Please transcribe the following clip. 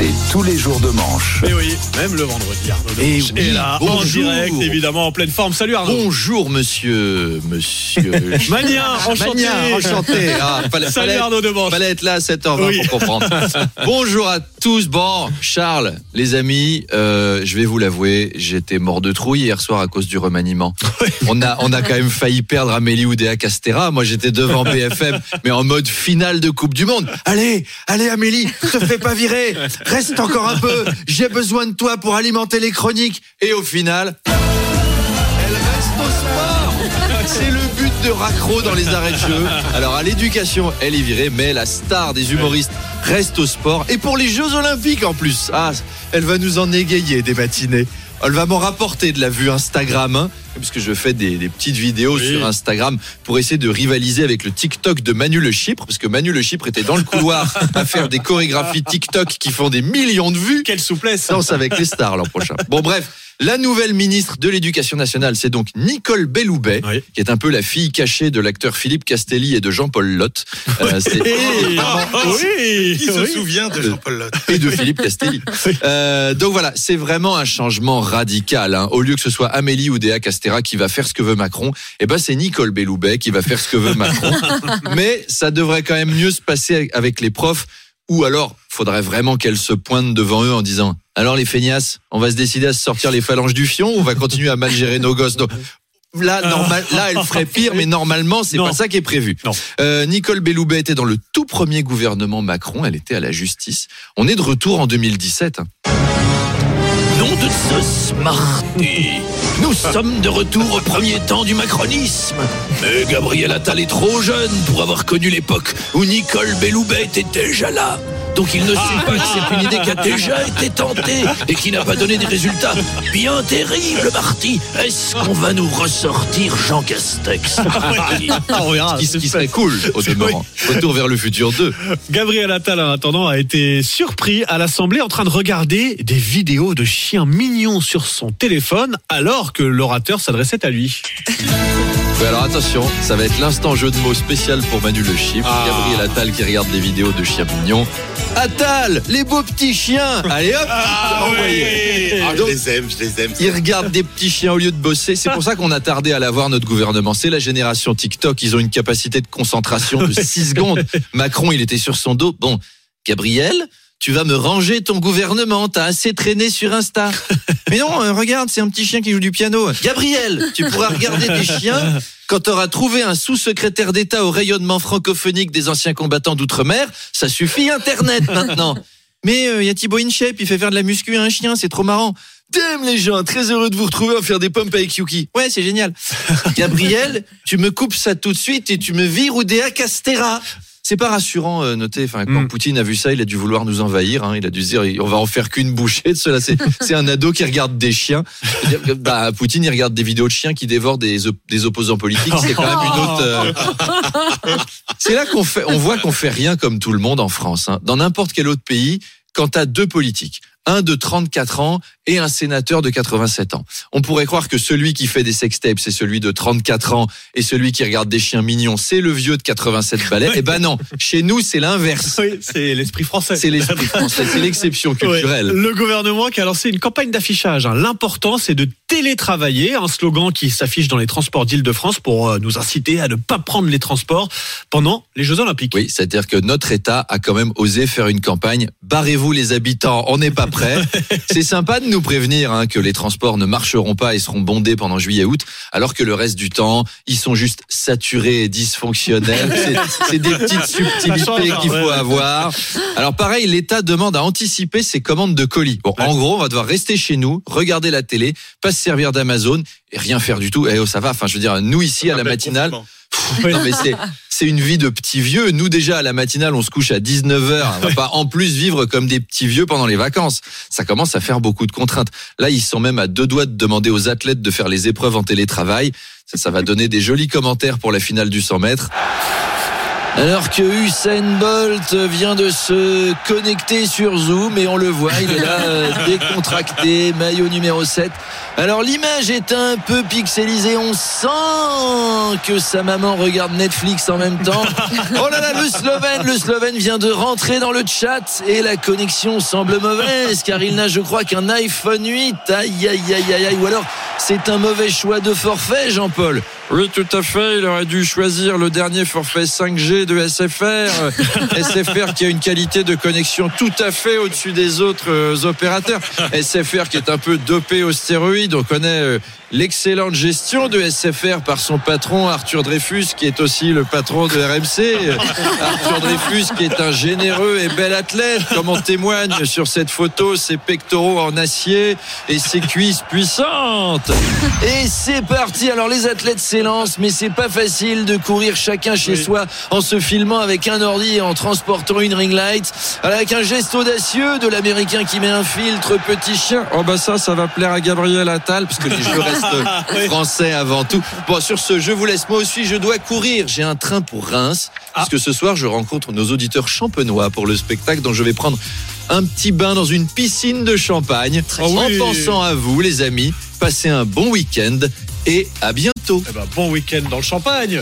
C'est tous les jours de manche. Et oui, même le vendredi, Arnaud Eh Demanche oui, est là, en bonjour. direct, évidemment, en pleine forme. Salut Arnaud. Bonjour monsieur, monsieur. Mania, enchanté. Mania, enchanté. Ah, fallait, Salut Arnaud Demanche. fallait être là à 7h20 Oui. pour comprendre. Bonjour à tous. Bon, Charles, les amis, euh, je vais vous l'avouer, j'étais mort de trouille hier soir à cause du remaniement. On a, on a quand même failli perdre Amélie Oudéa Castera. Moi, j'étais devant BFM, mais en mode finale de Coupe du Monde. Allez, allez Amélie, te fais pas virer. Reste encore un peu. J'ai besoin de toi pour alimenter les chroniques. Et au final, elle reste au sport. C'est le but de Racro dans les arrêts de jeu. Alors à l'éducation, elle est virée, mais la star des humoristes reste au sport. Et pour les Jeux Olympiques en plus, ah, elle va nous en égayer des matinées. Elle va m'en rapporter de la vue Instagram, hein, puisque je fais des, des petites vidéos Oui. sur Instagram pour essayer de rivaliser avec le TikTok de Manu Le Chypre, parce que Manu Le Chypre était dans le couloir à faire des chorégraphies TikTok qui font des millions de vues. Quelle souplesse. Danse avec les stars l'an prochain. Bon bref, la nouvelle ministre de l'Éducation nationale, c'est donc Nicole Belloubet, Oui. qui est un peu la fille cachée de l'acteur Philippe Castelli et de Jean-Paul Lotte. Euh, c'est- Ah, oui, Qui se oui. souvient de Jean-Paul Lotte et de Philippe Castelli. Euh, donc voilà, c'est vraiment un changement radical. hein. Au lieu que ce soit Amélie Oudéa Castera qui va faire ce que veut Macron, eh ben c'est Nicole Belloubet qui va faire ce que veut Macron. Mais ça devrait quand même mieux se passer avec les profs. Ou alors, faudrait vraiment qu'elle se pointe devant eux en disant Alors les feignasses, on va se décider à se sortir les phalanges du fion ou on va continuer à mal gérer nos gosses Donc, Là, normal, là, elle ferait pire, mais normalement, c'est pas ça qui est prévu. Euh, Nicole Belloubet était dans le tout premier gouvernement Macron. Elle était à la justice. On est de retour en 2017. hein. Nom de Zeus Marty. Nous sommes de retour au premier temps du macronisme. Mais Gabriel Attal est trop jeune pour avoir connu l'époque où Nicole Belloubet était déjà là. Donc il ne sait pas que c'est une idée qui a déjà été tentée et qui n'a pas donné des résultats bien terribles, Marty. Est-ce qu'on va nous ressortir Jean Castex On verra. Ce qui, ce qui serait cool, au demeurant. Retour vers le futur 2. Gabriel Attal, en attendant, a été surpris à l'Assemblée en train de regarder des vidéos de chiens mignons sur son téléphone alors que l'orateur s'adressait à lui. Alors attention, ça va être l'instant jeu de mots spécial pour Manu Le Chypre. Ah. Gabriel Attal qui regarde des vidéos de chiens mignons. Attal, les beaux petits chiens Allez hop envoyé. Ah, je les aime, je les aime. Ils regardent des petits chiens au lieu de bosser. C'est pour ça qu'on a tardé à l'avoir, notre gouvernement. C'est la génération TikTok. Ils ont une capacité de concentration de 6 secondes. Macron, il était sur son dos. Bon, Gabriel, tu vas me ranger ton gouvernement. T'as assez traîné sur Insta. Mais non, euh, regarde, c'est un petit chien qui joue du piano. Gabriel, tu pourras regarder des chiens quand t'auras trouvé un sous-secrétaire d'État au rayonnement francophonique des anciens combattants d'outre-mer. Ça suffit, Internet, maintenant. Mais il y a Thibaut InShape, il fait faire de la muscu à un chien, c'est trop marrant. Damn les gens, très heureux de vous retrouver à faire des pompes avec Yuki. Ouais, c'est génial. Gabriel, tu me coupes ça tout de suite et tu me vires Oudéa Castera. C'est pas rassurant, euh, notez. Enfin, quand Mm. Poutine a vu ça, il a dû vouloir nous envahir. hein. Il a dû se dire, on va en faire qu'une bouchée de cela. C'est, un ado qui regarde des chiens. Que, Bah, Poutine, il regarde des vidéos de chiens qui dévorent des, des opposants politiques. C'est quand même une autre. euh, C'est là qu'on fait, on voit qu'on fait rien comme tout le monde en France. hein. Dans n'importe quel autre pays, quand t'as deux politiques, un de 34 ans et un sénateur de 87 ans. On pourrait croire que celui qui fait des sextapes, c'est celui de 34 ans et celui qui regarde des chiens mignons, c'est le vieux de 87 balais. Eh ben non, chez nous, c'est l'inverse. Oui, c'est l'esprit français. C'est l'esprit français, c'est l'exception Ouais. culturelle. Le gouvernement qui a lancé une campagne d'affichage. hein. L'important, c'est de télétravailler, un slogan qui s'affiche dans les transports d'Île-de-France pour euh, nous inciter à ne pas prendre les transports pendant les Jeux Olympiques. Oui, c'est-à-dire que notre État a quand même osé faire une campagne. Barrez-vous les habitants, on n'est pas prêts. C'est sympa de nous prévenir hein, que les transports ne marcheront pas et seront bondés pendant juillet-août, alors que le reste du temps, ils sont juste saturés et dysfonctionnels. C'est- des petites subtilités qu'il faut avoir. Alors pareil, l'État demande à anticiper ses commandes de colis. Bon, en gros, on va devoir rester chez nous, regarder la télé, pas se servir d'Amazon et rien faire du tout. Eh oh, ça va. Enfin, je veux dire, nous ici à la matinale. Pff, Non mais c'est c'est une vie de petits vieux. Nous déjà à la matinale, on se couche à 19h. On va pas en plus vivre comme des petits vieux pendant les vacances. Ça commence à faire beaucoup de contraintes. Là, ils sont même à deux doigts de demander aux athlètes de faire les épreuves en télétravail. Ça, ça va donner des jolis commentaires pour la finale du 100 mètres. Alors que Usain Bolt vient de se connecter sur Zoom et on le voit, il est là euh, décontracté, maillot numéro 7. Alors l'image est un peu pixelisée, on sent que sa maman regarde Netflix en même temps. Oh là là, le Slovène, le Slovène vient de rentrer dans le chat et la connexion semble mauvaise car il n'a je crois qu'un iPhone 8. Aïe aïe aïe aïe aïe ou alors c'est un mauvais choix de forfait Jean-Paul. Oui, tout à fait. Il aurait dû choisir le dernier forfait 5G de SFR. SFR qui a une qualité de connexion tout à fait au-dessus des autres euh, opérateurs. SFR qui est un peu dopé aux stéroïdes. On connaît euh, l'excellente gestion de SFR par son patron Arthur Dreyfus qui est aussi le patron de RMC. Arthur Dreyfus qui est un généreux et bel athlète comme on témoigne sur cette photo ses pectoraux en acier et ses cuisses puissantes. Et c'est parti. Alors les athlètes s'élancent, mais c'est pas facile de courir chacun chez soi en se filmant avec un ordi et en transportant une ring light. Avec un geste audacieux de l'américain qui met un filtre petit chien. Oh bah ça, ça va plaire à Gabriel Attal parce que les jeux restent français avant tout. Bon, sur ce, je vous laisse. Moi aussi, je dois courir. J'ai un train pour Reims. Parce que ce soir, je rencontre nos auditeurs champenois pour le spectacle dont je vais prendre un petit bain dans une piscine de champagne. en oui. pensant à vous, les amis. Passez un bon week-end et à bientôt. Eh ben, bon week-end dans le champagne.